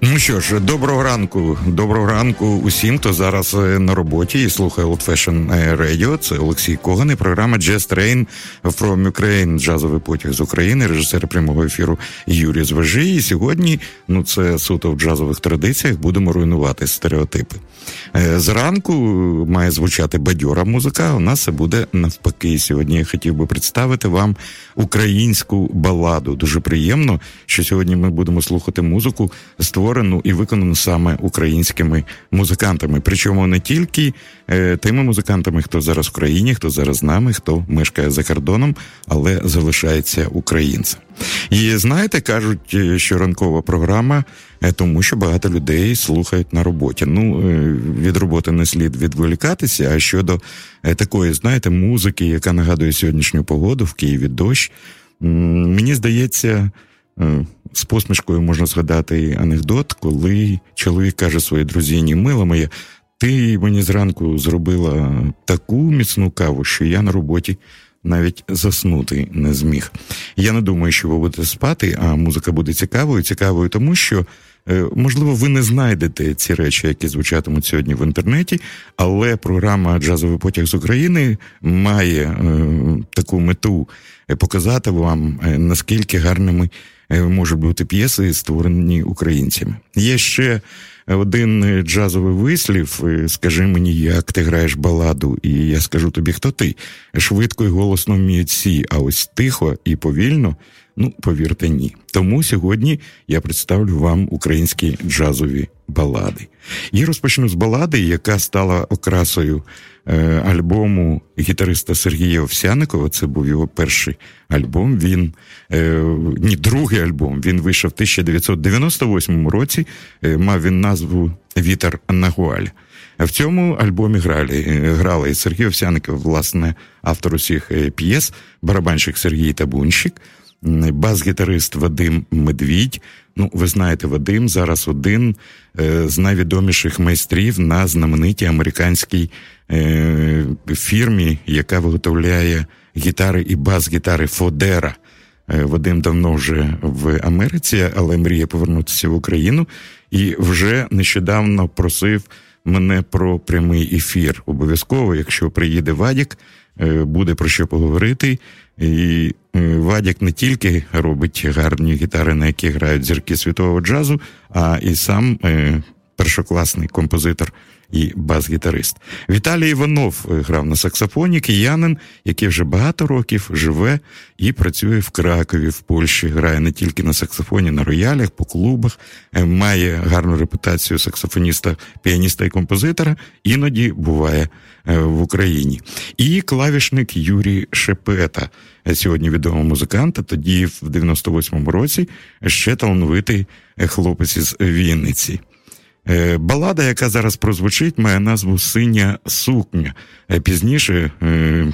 Ну що ж, доброго ранку. Доброго ранку усім, хто зараз е, на роботі і слухає Old Fashion е, Radio. Це Олексій Коган і програма Jazz Train from Ukraine, джазовий потяг з України, режисер прямого ефіру Юрій Звежий. І сьогодні, ну це суто в джазових традиціях, будемо руйнувати стереотипи. Е, зранку має звучати бадьора музика. У нас це буде навпаки. Сьогодні я хотів би представити вам українську баладу. Дуже приємно, що сьогодні ми будемо слухати музику, створену і виконану саме українськими музикантами. Причому не тільки е, тими музикантами, хто зараз в країні, хто зараз з нами, хто мешкає за кордоном, але залишається українцем. І знаєте, кажуть, е, що ранкова програма, е, тому що багато людей слухають на роботі. Ну від роботи не слід відволікатися. А щодо такої, знаєте, музики, яка нагадує сьогоднішню погоду в Києві дощ, мені здається. З посмішкою можна згадати анекдот, коли чоловік каже своїй друзині, мила моя, ти мені зранку зробила таку міцну каву, що я на роботі навіть заснути не зміг. Я не думаю, що ви будете спати, а музика буде цікавою. Цікавою, тому що. Е, можливо, ви не знайдете ці речі, які звучатимуть сьогодні в інтернеті, але програма Джазовий потяг з України має е, таку мету показати вам, е, наскільки гарними Е, можуть бути п'єси, створені українцями. Є ще один джазовий вислів: е, скажи мені, як ти граєш баладу, і я скажу тобі, хто ти. Швидко і голосно вміють всі, а ось тихо і повільно. Ну, повірте, ні. Тому сьогодні я представлю вам українські джазові балади. І розпочну з балади, яка стала окрасою е, альбому гітариста Сергія Овсяникова. Це був його перший альбом. Він е, ні, другий альбом. Він вийшов в 1998 році. Е, мав він назву Вітер Нагуаль. В цьому альбомі грали грали Сергій Овсяников, власне, автор усіх е, п'єс, барабанщик Сергій Табунщик бас-гітарист Вадим Медвідь. Ну, ви знаєте, Вадим зараз один е, з найвідоміших майстрів на знаменитій американській е, фірмі, яка виготовляє гітари і бас-гітари Фодера. Е, Вадим давно вже в Америці, але мріє повернутися в Україну і вже нещодавно просив мене про прямий ефір. Обов'язково, якщо приїде Вадік, буде про що поговорити. І е, Вадік не тільки робить гарні гітари, на які грають зірки світового джазу, а і сам е, першокласний композитор і бас-гітарист. Віталій Іванов е, грав на саксофоні, киянин, який вже багато років живе і працює в Кракові, в Польщі. Грає не тільки на саксофоні, на роялях, по клубах, має гарну репутацію саксофоніста, піаніста і композитора, іноді буває в Україні. І клавішник Юрій Шепета, сьогодні відомий музикант, а тоді в 98-му році ще талановитий хлопець із Вінниці. Е, балада, яка зараз прозвучить, має назву Синя сукня. Е, пізніше е,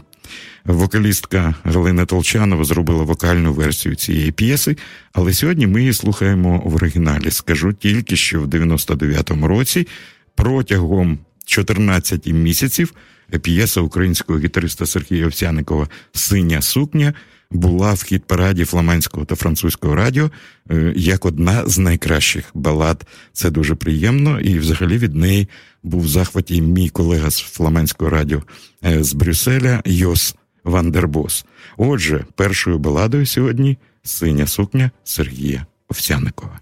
вокалістка Галина Толчанова зробила вокальну версію цієї п'єси, але сьогодні ми її слухаємо в оригіналі. Скажу тільки, що в 99-му році протягом 14 місяців п'єса українського гітариста Сергія Овсяникова Синя сукня була в хіт параді фламандського та французького радіо е, як одна з найкращих балад. Це дуже приємно, і взагалі від неї був в захваті мій колега з фламандського радіо е, з Брюсселя Йос Вандербос. Отже, першою баладою сьогодні синя сукня Сергія Овсяникова.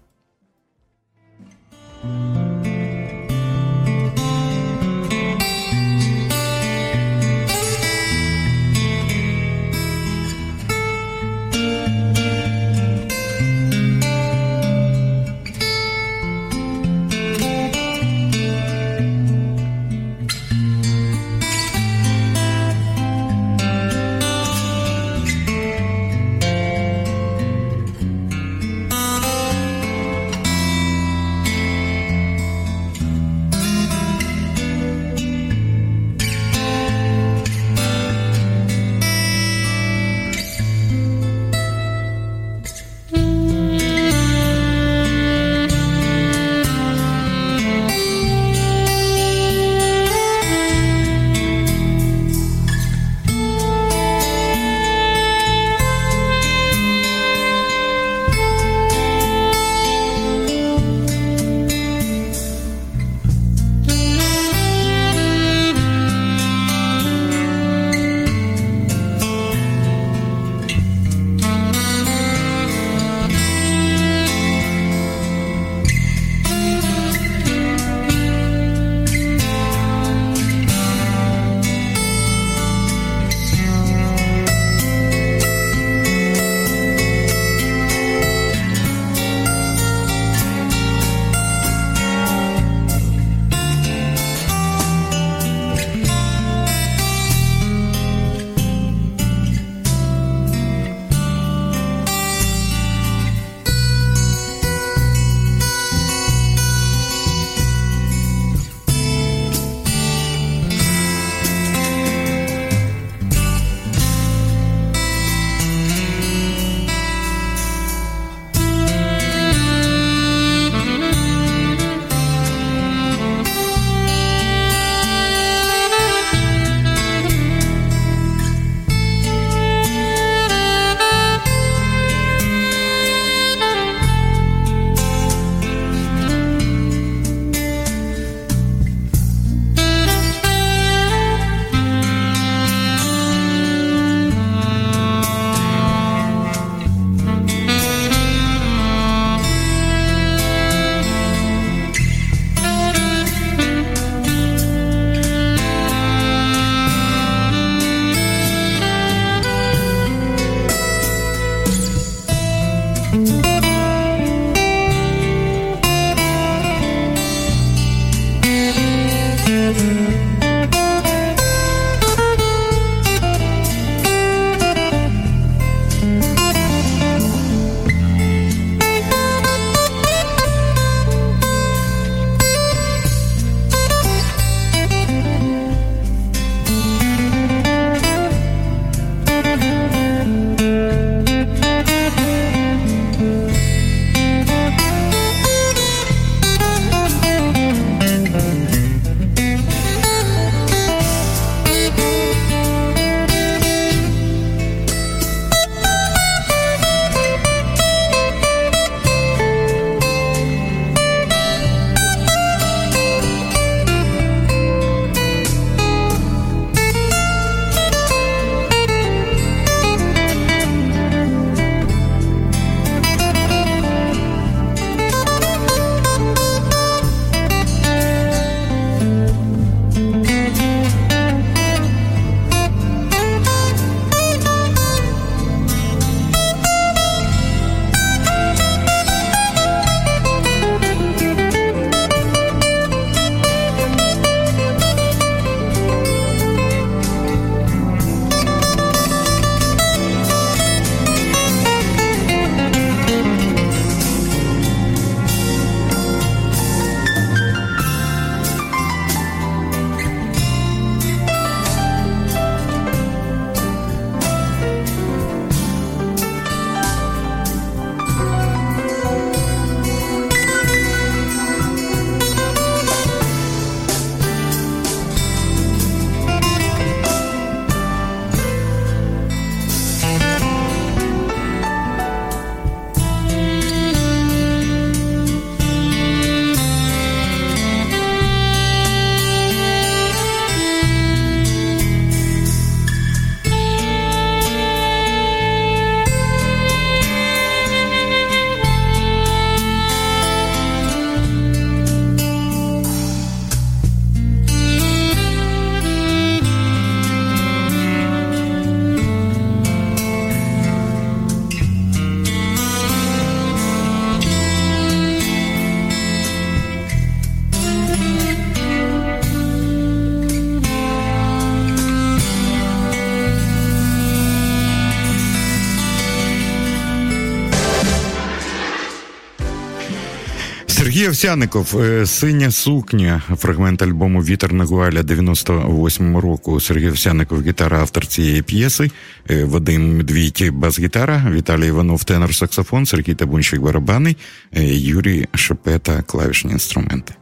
Овсяников, е, синя сукня, фрагмент альбому Вітер на Гуаля 98-му року. Сергій Овсяников, гітара, автор цієї п'єси. Е, Вадим Медвідь, бас-гітара, Віталій Іванов, тенор саксофон, Сергій Табунчик барабани, е, Юрій Шепета, клавішні інструменти.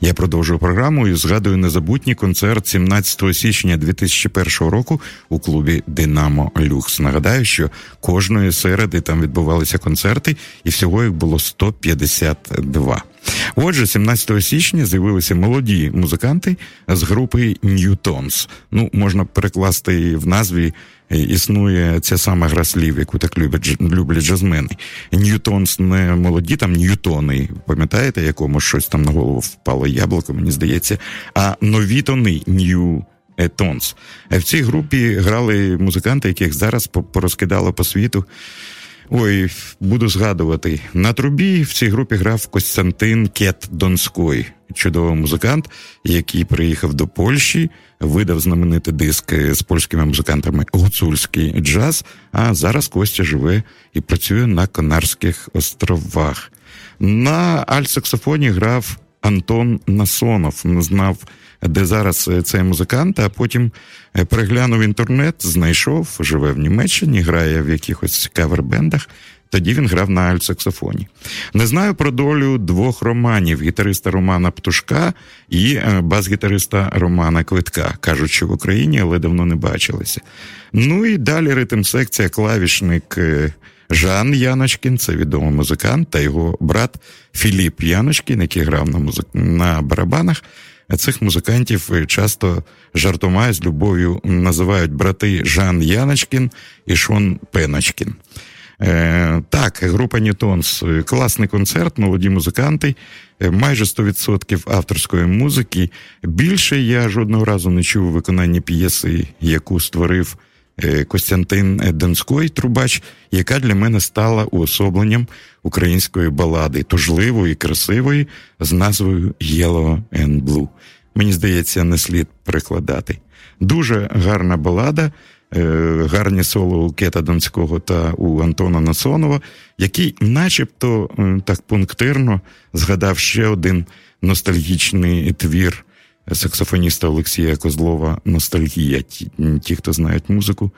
Я продовжую програму і згадую незабутній концерт 17 січня 2001 року у клубі Динамо Люкс. Нагадаю, що кожної середи там відбувалися концерти, і всього їх було 152. Отже, 17 січня з'явилися молоді музиканти з групи New Tones. Ну, можна перекласти в назві. Е, існує ця сама гра слів, яку так люблять люблять джазмени. New Tones не молоді, там Ньютони. Пам'ятаєте, якому щось там на голову впало яблуко, мені здається, а нові тони New. Tones. В цій групі грали музиканти, яких зараз порозкидало по світу. Ой, буду згадувати. На трубі в цій групі грав Костянтин Кет Донской, чудовий музикант, який приїхав до Польщі, видав знаменитий диск з польськими музикантами Гуцульський джаз. А зараз Костя живе і працює на Канарських островах. На альт-саксофоні грав Антон Насонов, знав де зараз е, цей музикант, а потім переглянув інтернет, знайшов, живе в Німеччині, грає в якихось кавербендах. Тоді він грав на альт-саксофоні. Не знаю про долю двох романів: гітариста Романа Птушка і е, бас-гітариста Романа Квитка. Кажуть, що в Україні, але давно не бачилися. Ну і далі ритм секція, клавішник Жан Яночкін, це відомий музикант, та його брат Філіп Яночкін, який грав на музик... на барабанах. Цих музикантів часто жартома з любов'ю називають брати Жан Яночкін і Шон Пеночкін. Е, Так, група Нітонс класний концерт, молоді музиканти, е, майже 100% авторської музики. Більше я жодного разу не чув виконання п'єси, яку створив Е, Костянтин Донской, трубач, яка для мене стала уособленням української балади, тужливої, красивої, з назвою Yellow and Blue. Мені здається, не слід перекладати. Дуже гарна балада, е, гарні соло у Кета Донського та у Антона Насонова, який, начебто, е, так пунктирно згадав ще один ностальгічний твір саксофоніста Олексія Козлова Ностальгія. Ті, хто знають музику,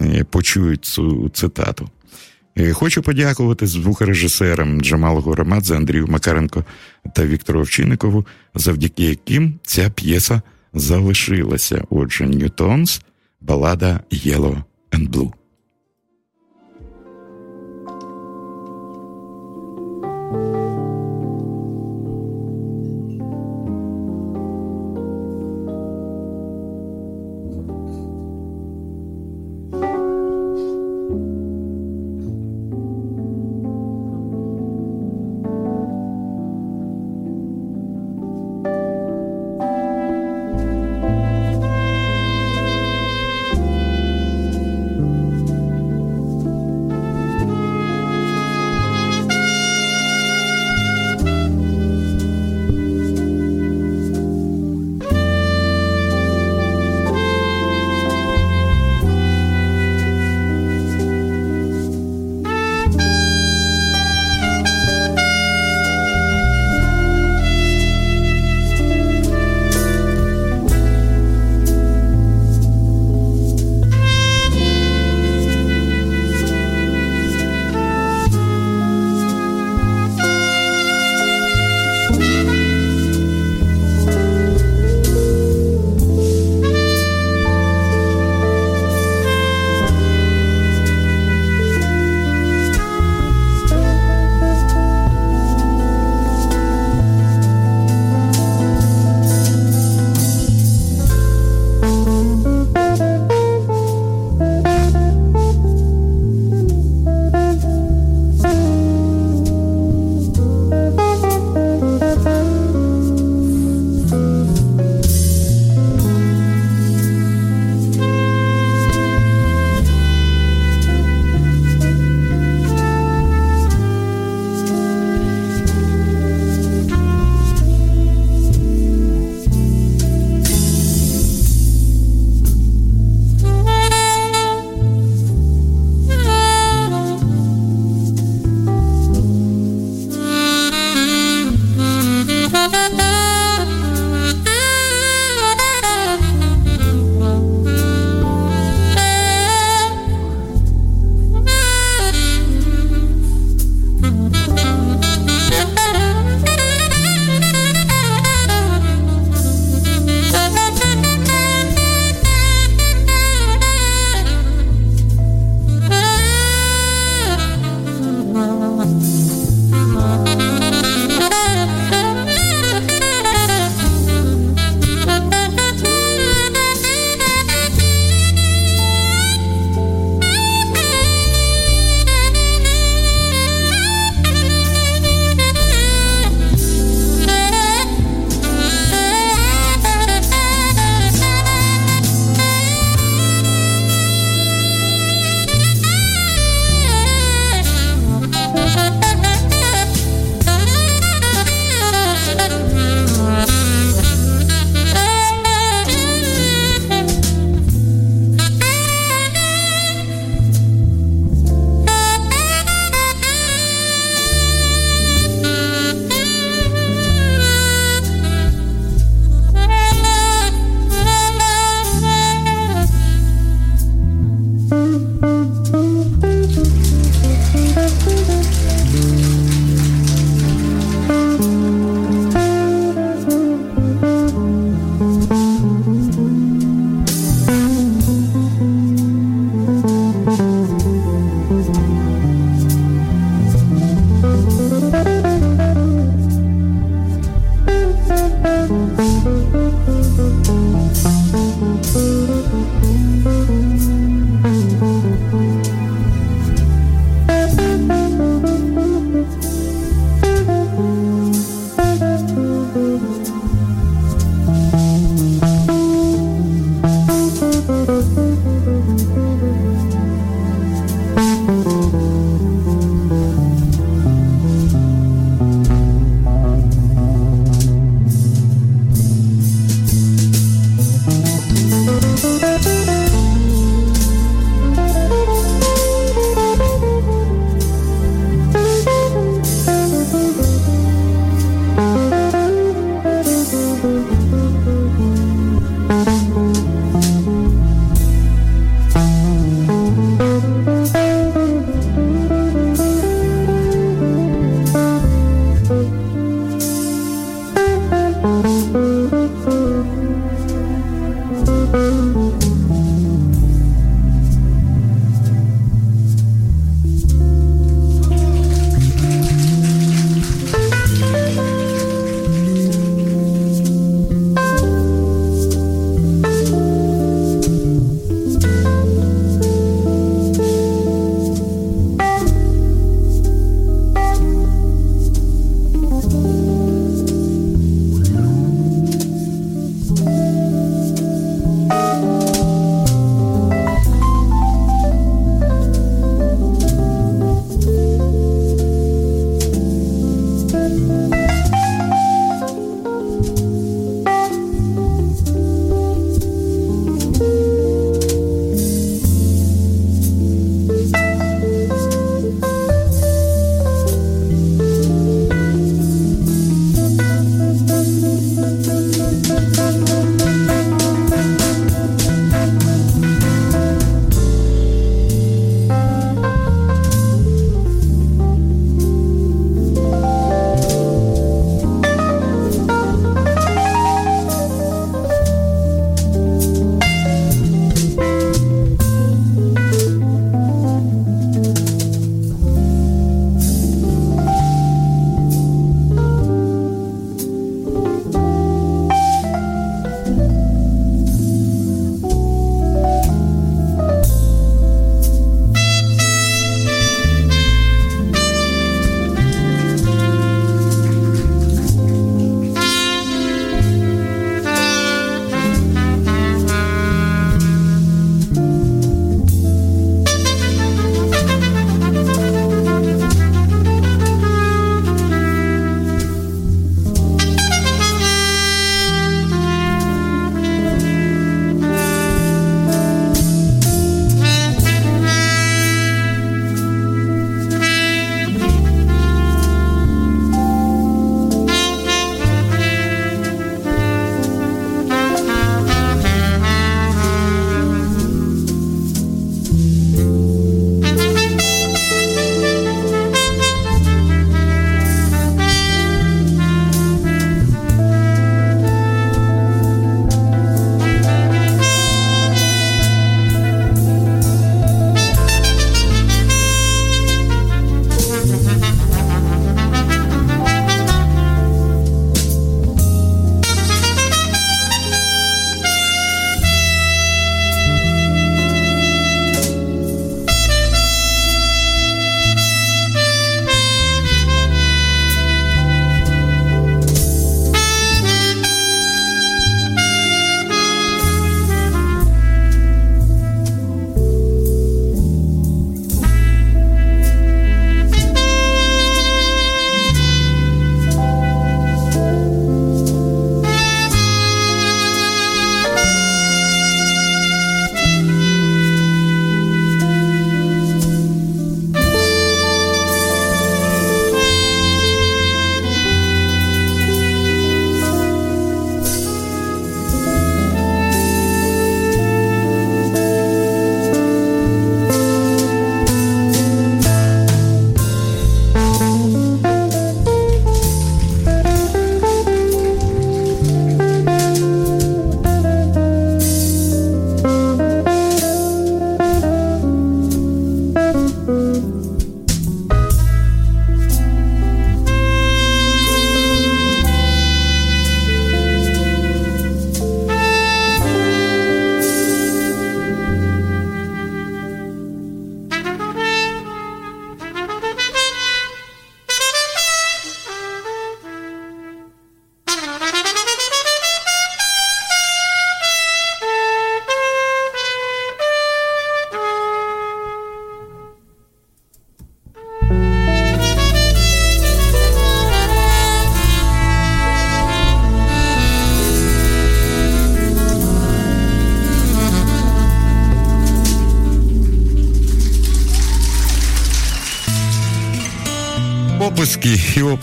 е, почують цю цитату. Е, хочу подякувати звукорежисерам Джамалу Горамадзе, Андрію Макаренко та Віктору Овчинникову, завдяки яким ця п'єса залишилася. Отже, Ньютонс, балада Yellow and Blue.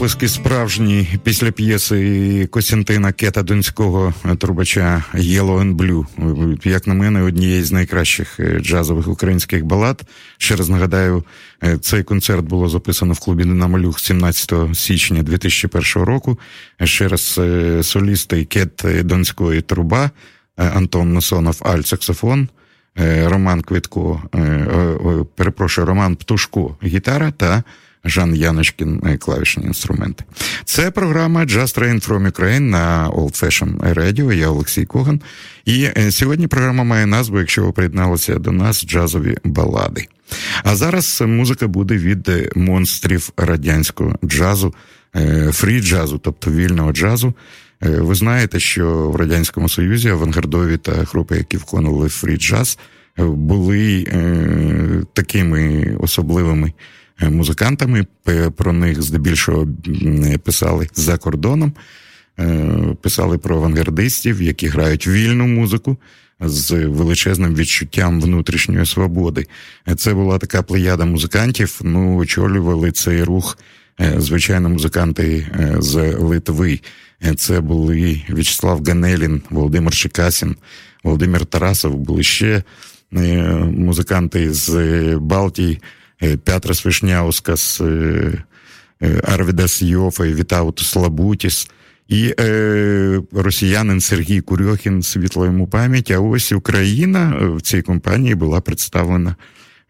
Оплески справжні після п'єси Костянтина Кета Донського трубача «Yellow and Blue». Як на мене, однієї з найкращих е, джазових українських балад. Ще раз нагадаю, е, цей концерт було записано в клубі Динамолюх 17 січня 2001 року. Ще раз е, солісти Кет Донської труба, Антон Насонов Аль-Саксофон. Роман Квітко, перепрошую, Роман Птушко, гітара та Жан Яночкін е, клавішні інструменти. Це програма Just Train from Ukraine на Old Fashion Radio. Я Олексій Коган. І е, сьогодні програма має назву, якщо ви приєдналися до нас, джазові балади. А зараз музика буде від монстрів радянського джазу, е, фрі джазу, тобто вільного джазу. Ви знаєте, що в Радянському Союзі авангардові та групи, які виконували фрі джаз, були такими особливими. Е, музикантами. Про них здебільшого писали за кордоном, е, писали про авангардистів, які грають вільну музику. З величезним відчуттям внутрішньої свободи. Це була така плеяда музикантів. Ну, очолювали цей рух, е, звичайно, музиканти з Литви. Це були В'ячеслав Ганелін, Володимир Чекасін, Володимир Тарасов, були ще музиканти з Балтії. Е, е, е, Арвідас Йофа, Вітаутус Лабутіс. І е, росіянин Сергій Курьохін, світла йому пам'ять. А ось Україна в цій компанії була представлена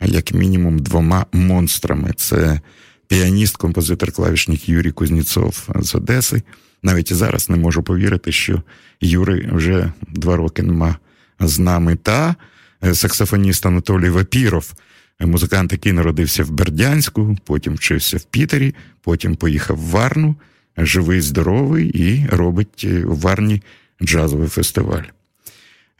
як мінімум двома монстрами: це піаніст, композитор клавішник Юрій Кузніцов з Одеси. Навіть і зараз не можу повірити, що Юрий вже два роки нема з нами. Та саксофоніст Анатолій Вапіров музикант, який народився в Бердянську, потім вчився в Пітері, потім поїхав в Варну, живий, здоровий і робить е, у Варні джазовий фестиваль.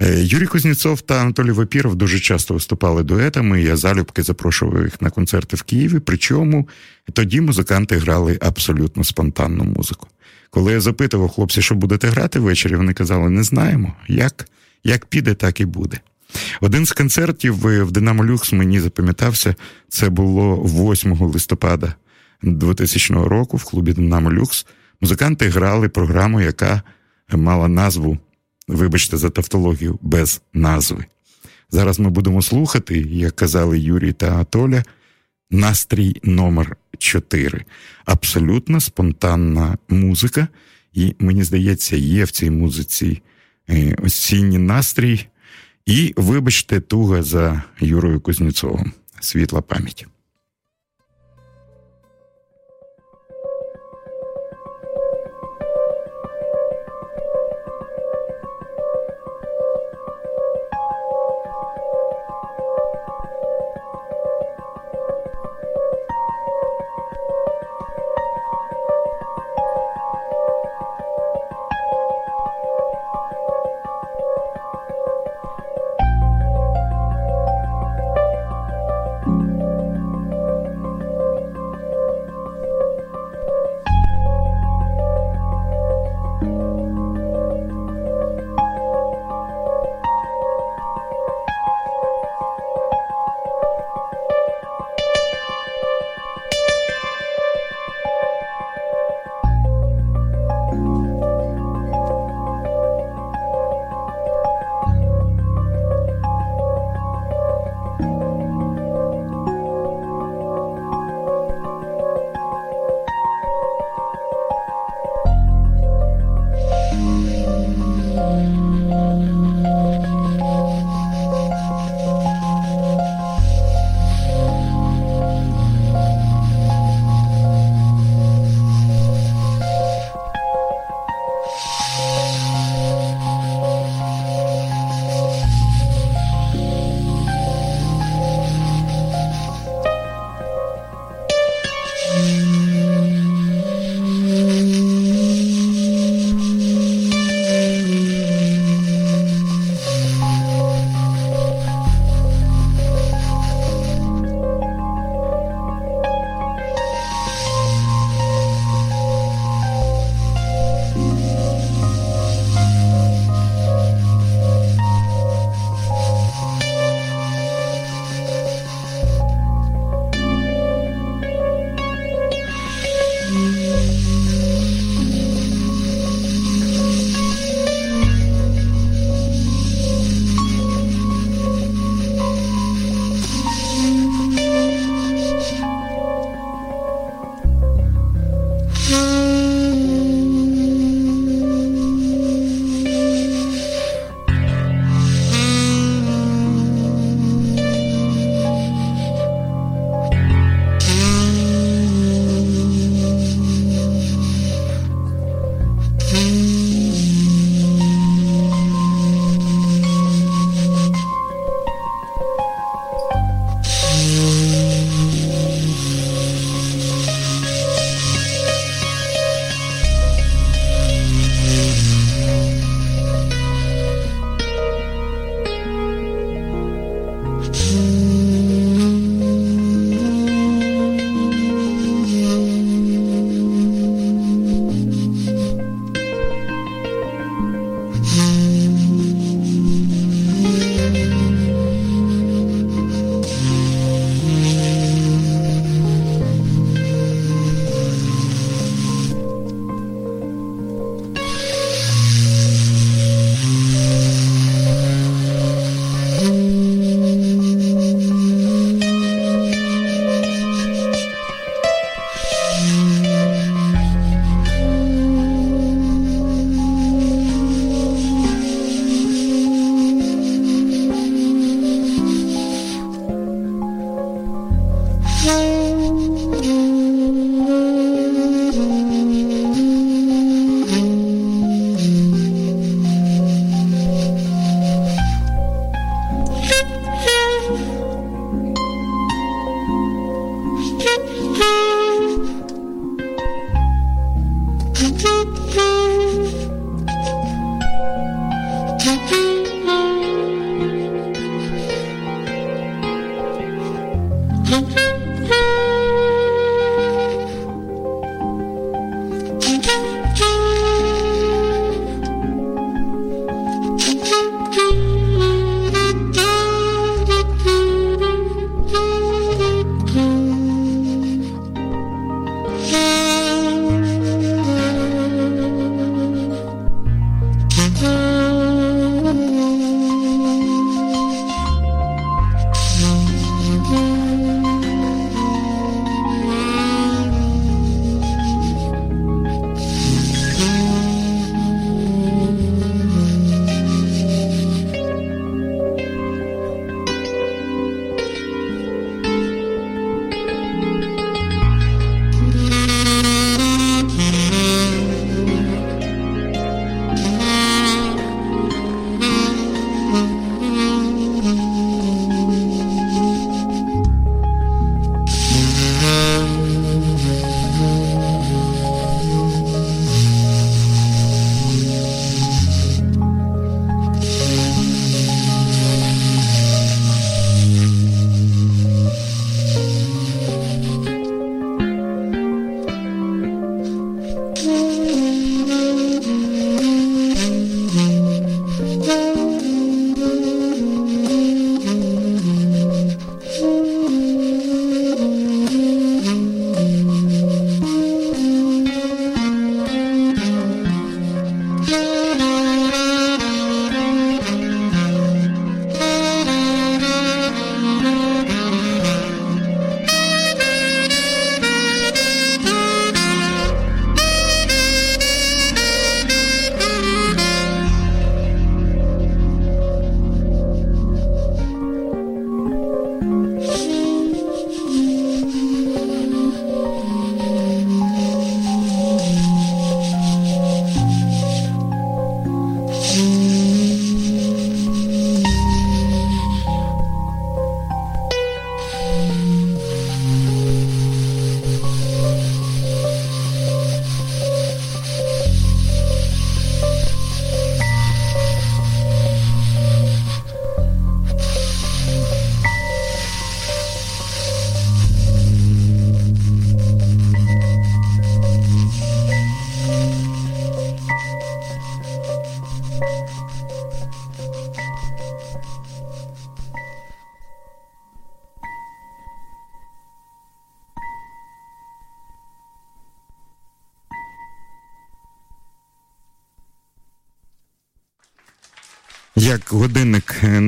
Е, Юрій Кузнєцов та Анатолій Вапіров дуже часто виступали дуетами. Я залюбки запрошував їх на концерти в Києві. Причому тоді музиканти грали абсолютно спонтанну музику. Коли я запитував хлопці, що будете грати ввечері, вони казали: не знаємо, як, як піде, так і буде. Один з концертів в Динамо Люкс мені запам'ятався. Це було 8 листопада 2000 року в клубі Динамо Люкс. Музиканти грали програму, яка мала назву, вибачте, за тавтологію, без назви. Зараз ми будемо слухати, як казали Юрій та Толя, настрій номер 4 Абсолютно спонтанна музика, і мені здається, є в цій музиці е, осінній настрій. І вибачте, туга за Юрою Кузнєцовим. Світла пам'ять.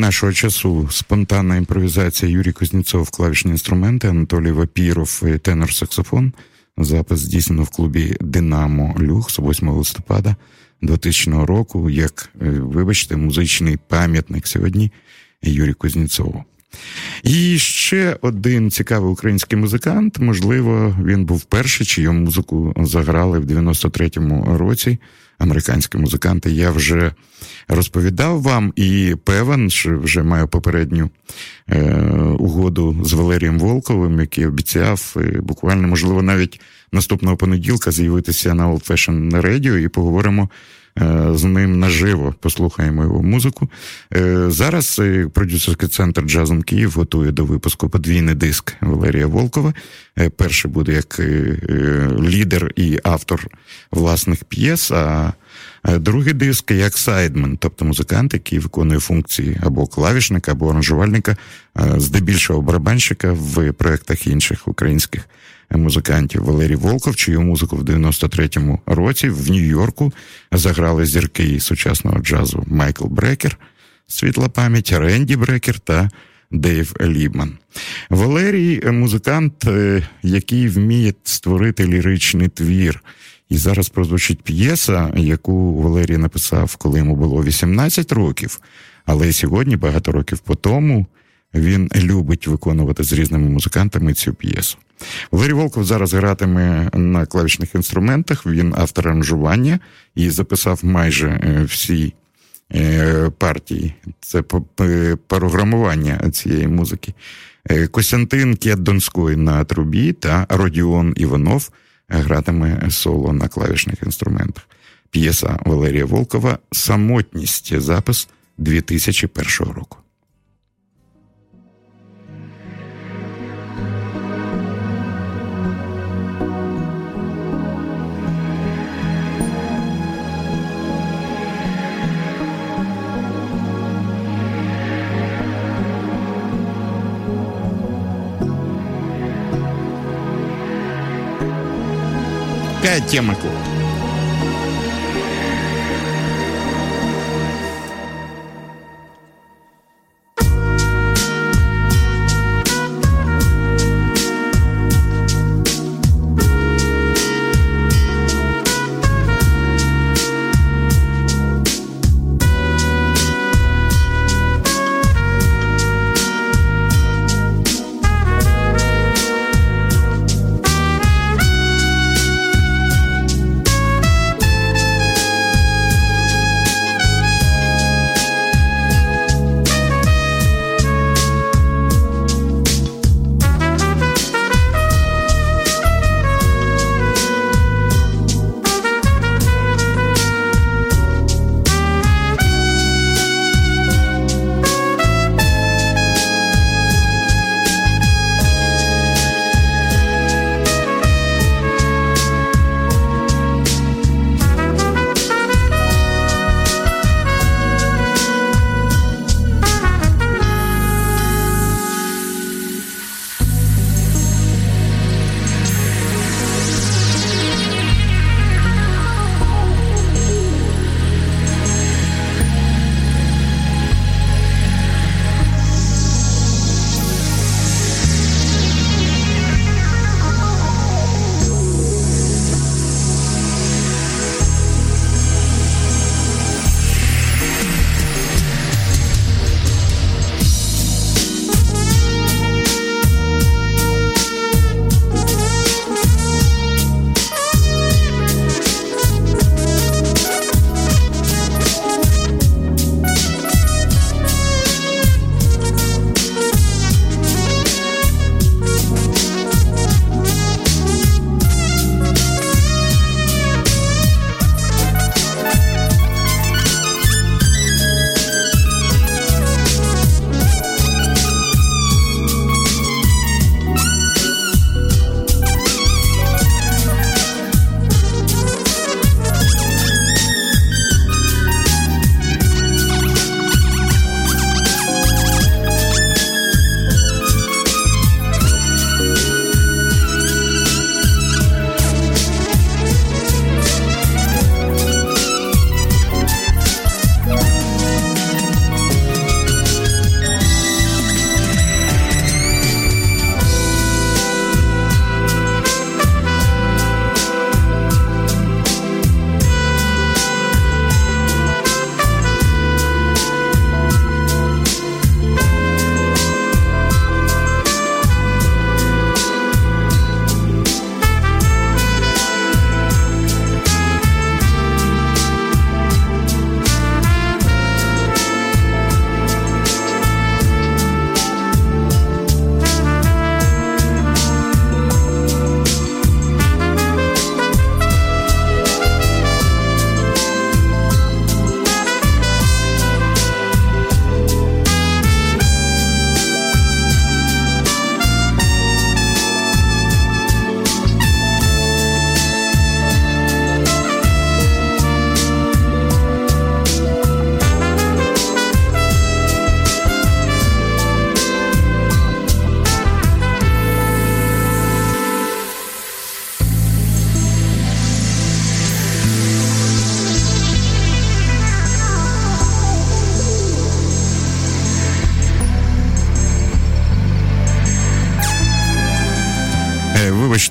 Нашого часу, спонтанна імпровізація Юрій Кузнєцов, клавішні інструменти, Анатолій Вапіров, тенор саксофон. Запис здійснено в клубі Динамо Люх 8 листопада 2000 року. Як, е, вибачте, музичний пам'ятник сьогодні Юрій Кузнєцову. І ще один цікавий український музикант. Можливо, він був перший, чию музику заграли в 93-му році. Американські музиканти. Я вже розповідав вам і певен, що вже маю попередню е, угоду з Валерієм Волковим, який обіцяв е, буквально, можливо, навіть наступного понеділка з'явитися на Old Fashion Radio і поговоримо з ним наживо послухаємо його музику. Е, зараз е, продюсерський центр Джазом Київ готує до випуску подвійний диск Валерія Волкова. Перший буде як лідер і автор власних п'єс. а Другий диск як сайдмен, тобто музикант, який виконує функції або клавішника, або аранжувальника, здебільшого барабанщика в проєктах інших українських музикантів Валерій Волков, чию музику в 93-му році в Нью-Йорку заграли зірки сучасного джазу Майкл Брекер, світла пам'ять, Ренді Брекер та Дейв Лібман. Валерій музикант, е, який вміє створити ліричний твір. І зараз прозвучить п'єса, яку Валерій написав, коли йому було 18 років. Але сьогодні, багато років по тому, він любить виконувати з різними музикантами цю п'єсу. Валерій Волков зараз гратиме на клавішних інструментах. Він автор аранжування і записав майже е, всі е, партії. Це програмування цієї музики. Е, Костянтин Кєддонський на трубі та Родіон Іванов гратиме соло на клавішних інструментах. П'єса Валерія Волкова Самотність запис 2001 року. Такая тема.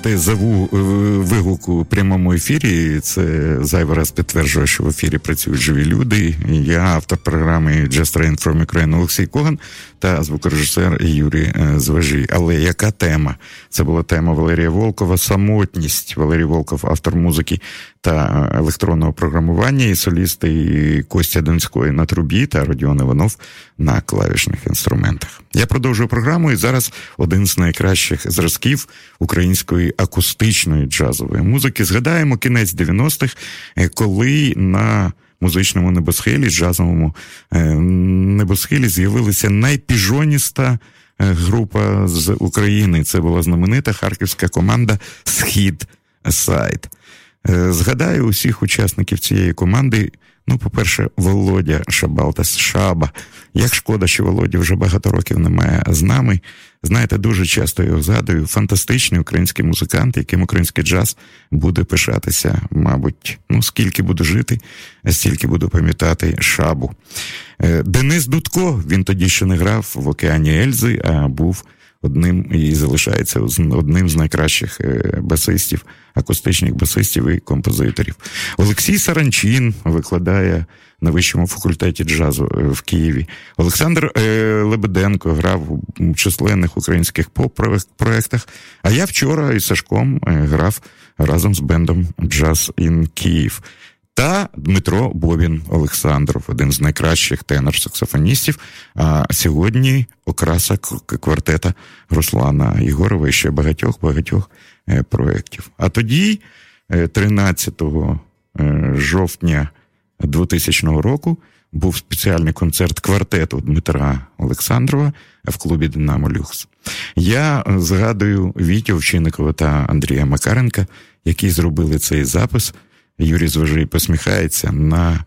Вибачте, за вигук у прямому ефірі. Це зайвий раз підтверджує, що в ефірі працюють живі люди. Я автор програми Just Rain from Ukraine Олексій Коган та звукорежисер Юрій е, Зважій. Але яка тема? Це була тема Валерія Волкова Самотність. Валерій Волков, автор музики та е, електронного програмування, і солісти і Костя Донської на трубі та Родіон Іванов на клавішних інструментах. Я продовжую програму, і зараз один з найкращих зразків української акустичної джазової музики. Згадаємо кінець 90-х, е, коли на музичному небосхилі, джазовому е, небосхилі з'явилася найпіжоніста група з України. Це була знаменита харківська команда Схід Сайт. Е, згадаю усіх учасників цієї команди. Ну, по-перше, Володя Шабалтас Шаба. Як шкода, що Володі вже багато років немає з нами. Знаєте, дуже часто його згадую. Фантастичний український музикант, яким український джаз буде пишатися, мабуть, ну скільки буду жити, стільки буду пам'ятати шабу. Е, Денис Дудко, він тоді ще не грав в океані Ельзи, а був одним і залишається одним з найкращих е, басистів, акустичних басистів і композиторів. Олексій Саранчин викладає на вищому факультеті джазу е, в Києві. Олександр е, Лебеденко грав у численних українських поп-проектах. А я вчора із Сашком грав разом з бендом Джаз ін Київ та Дмитро Бобін Олександров, один з найкращих тенор-саксофоністів. А сьогодні окраса квартета Руслана Єгорова і ще багатьох багатьох е, проєктів. А тоді, 13 е, е, жовтня 2000 року, був спеціальний концерт квартету Дмитра Олександрова в клубі Динамо Люкс. Я згадую Вітю Овчинникова та Андрія Макаренка, які зробили цей запис. Юрій Зважий посміхається на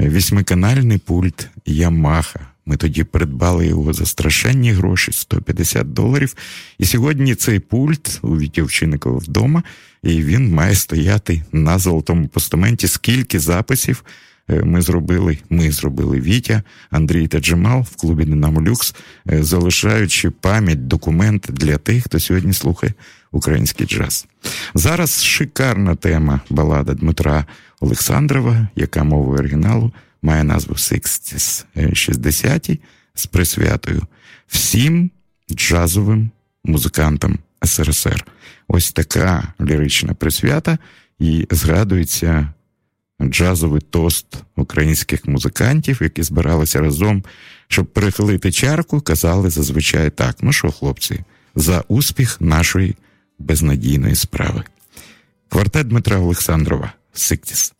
вісьмиканальний пульт Ямаха. Ми тоді придбали його за страшенні гроші 150 доларів. І сьогодні цей пульт у Вітівчинникова вдома, і він має стояти на золотому постаменті. Скільки записів ми зробили? Ми зробили Вітя, Андрій та Джемал в клубі Динамо Люкс, е, залишаючи пам'ять, документ для тих, хто сьогодні слухає український джаз. Зараз шикарна тема балада Дмитра Олександрова, яка мовою оригіналу має назву Sixties 60 з присвятою всім джазовим музикантам СРСР. Ось така лірична присвята, і згадується джазовий тост українських музикантів, які збиралися разом, щоб перехилити чарку, казали зазвичай так: ну що, хлопці, за успіх нашої безнадійної справи. Квартет Дмитра Олександрова Sixties.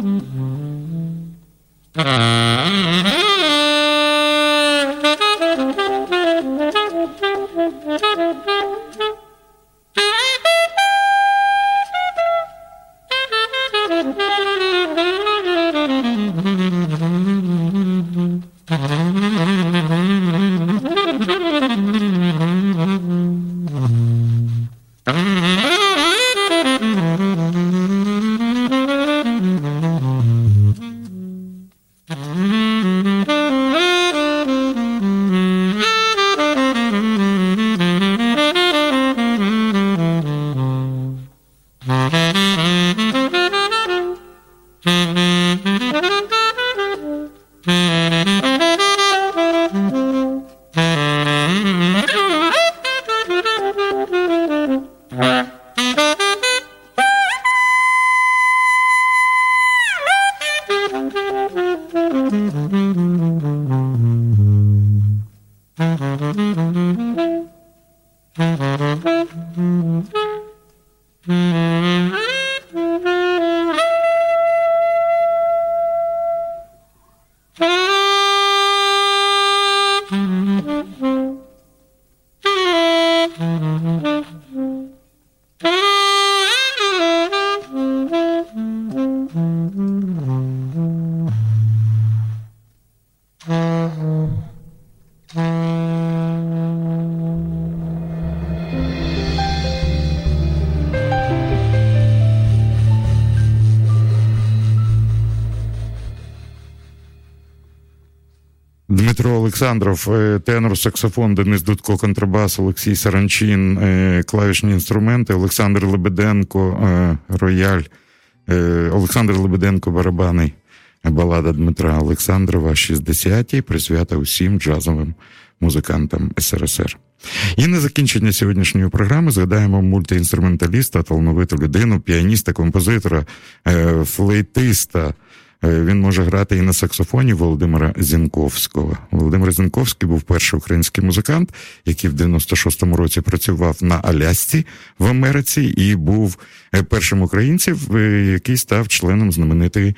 Mm-hmm. Олександров, тенор, саксофон, Денис Дудко, контрабас, Олексій Саранчин, клавішні інструменти, Олександр Лебеденко, рояль, Олександр Лебеденко, барабани, балада Дмитра Олександрова, 60-ті, присвята усім джазовим музикантам СРСР. І на закінчення сьогоднішньої програми згадаємо мультиінструменталіста, талановиту людину, піаніста, композитора, е, флейтиста. Е, він може грати і на саксофоні Володимира Зінковського. Володимир Зінковський був перший український музикант, який в 96-му році працював на Алясці в Америці, і був е, першим українцем, який став членом знаменитої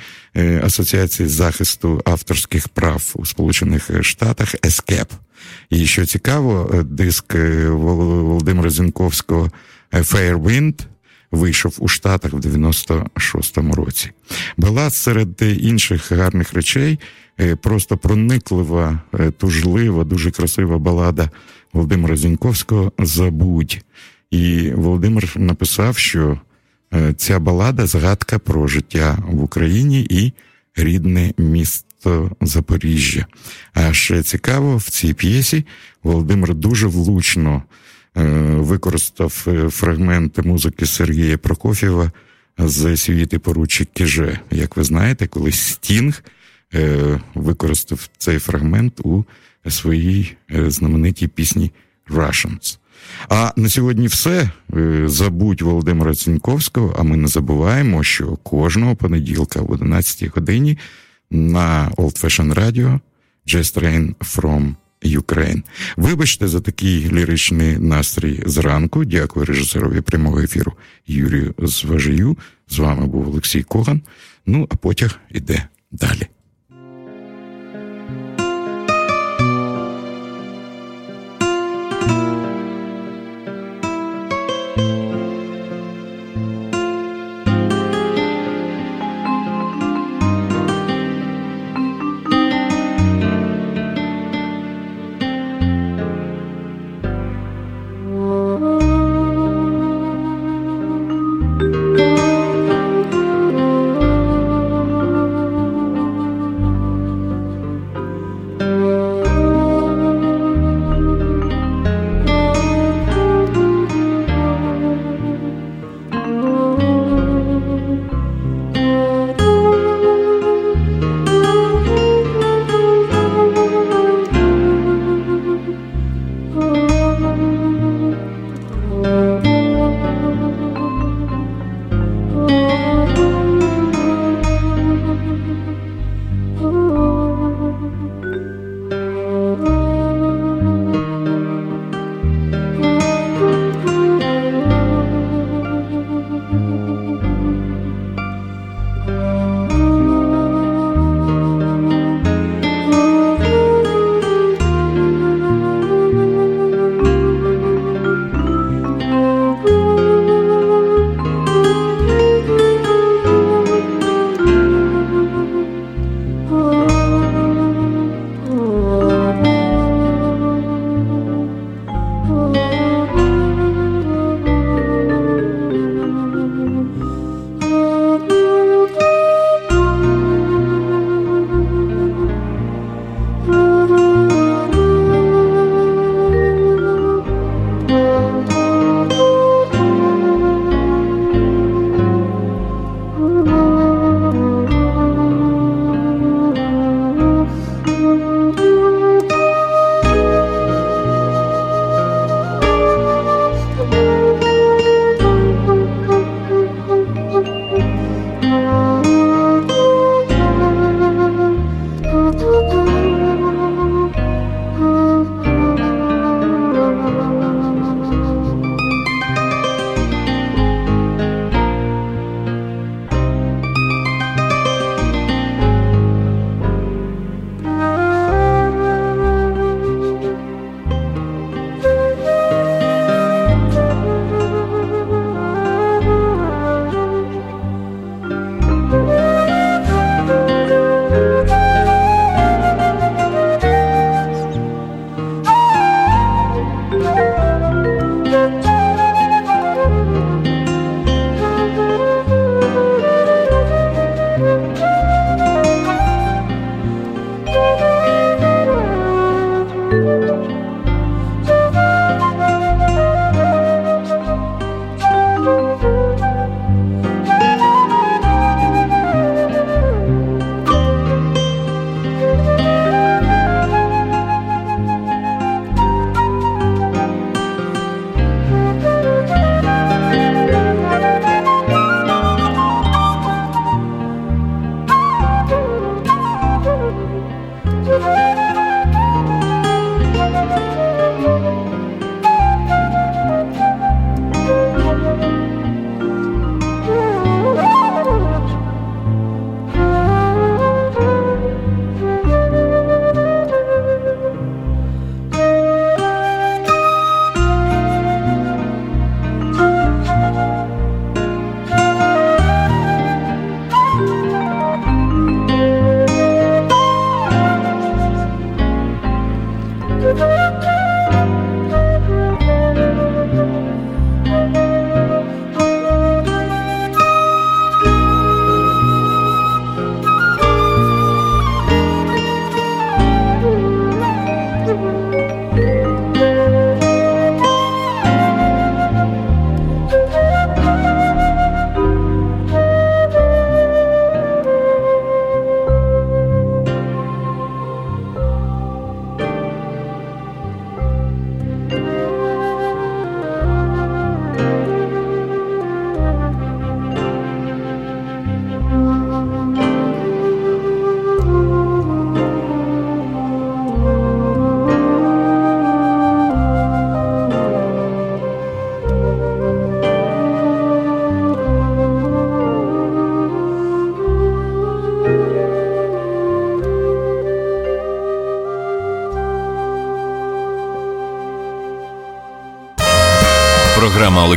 асоціації захисту авторських прав у Сполучених Штатах ЕСКЕП. І що цікаво, е, диск е, Володимира Зінковського е, Fairwind вийшов у Штатах в 96-му році. Була серед інших гарних речей просто прониклива, тужлива, дуже красива балада Володимира Зінковського Забудь. І Володимир написав, що ця балада згадка про життя в Україні і рідне місто Запоріжжя. А ще цікаво, в цій п'єсі Володимир дуже влучно е, використав е, фрагменти музики Сергія Прокофєва з світи поручик Кіже. Як ви знаєте, коли Стінг е, використав цей фрагмент у своїй знаменитій пісні Russians. А на сьогодні все. Забудь Володимира Ціньковського, а ми не забуваємо, що кожного понеділка в 11 годині на Old Fashion Radio Jazz Train from Ukraine. Вибачте за такий ліричний настрій зранку. Дякую режисерові прямого ефіру Юрію Зважию. З вами був Олексій Коган. Ну а потяг іде далі.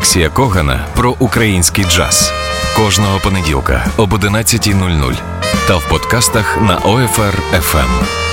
Олексія Когана про український джаз кожного понеділка об 11.00 та в подкастах на OFR FM.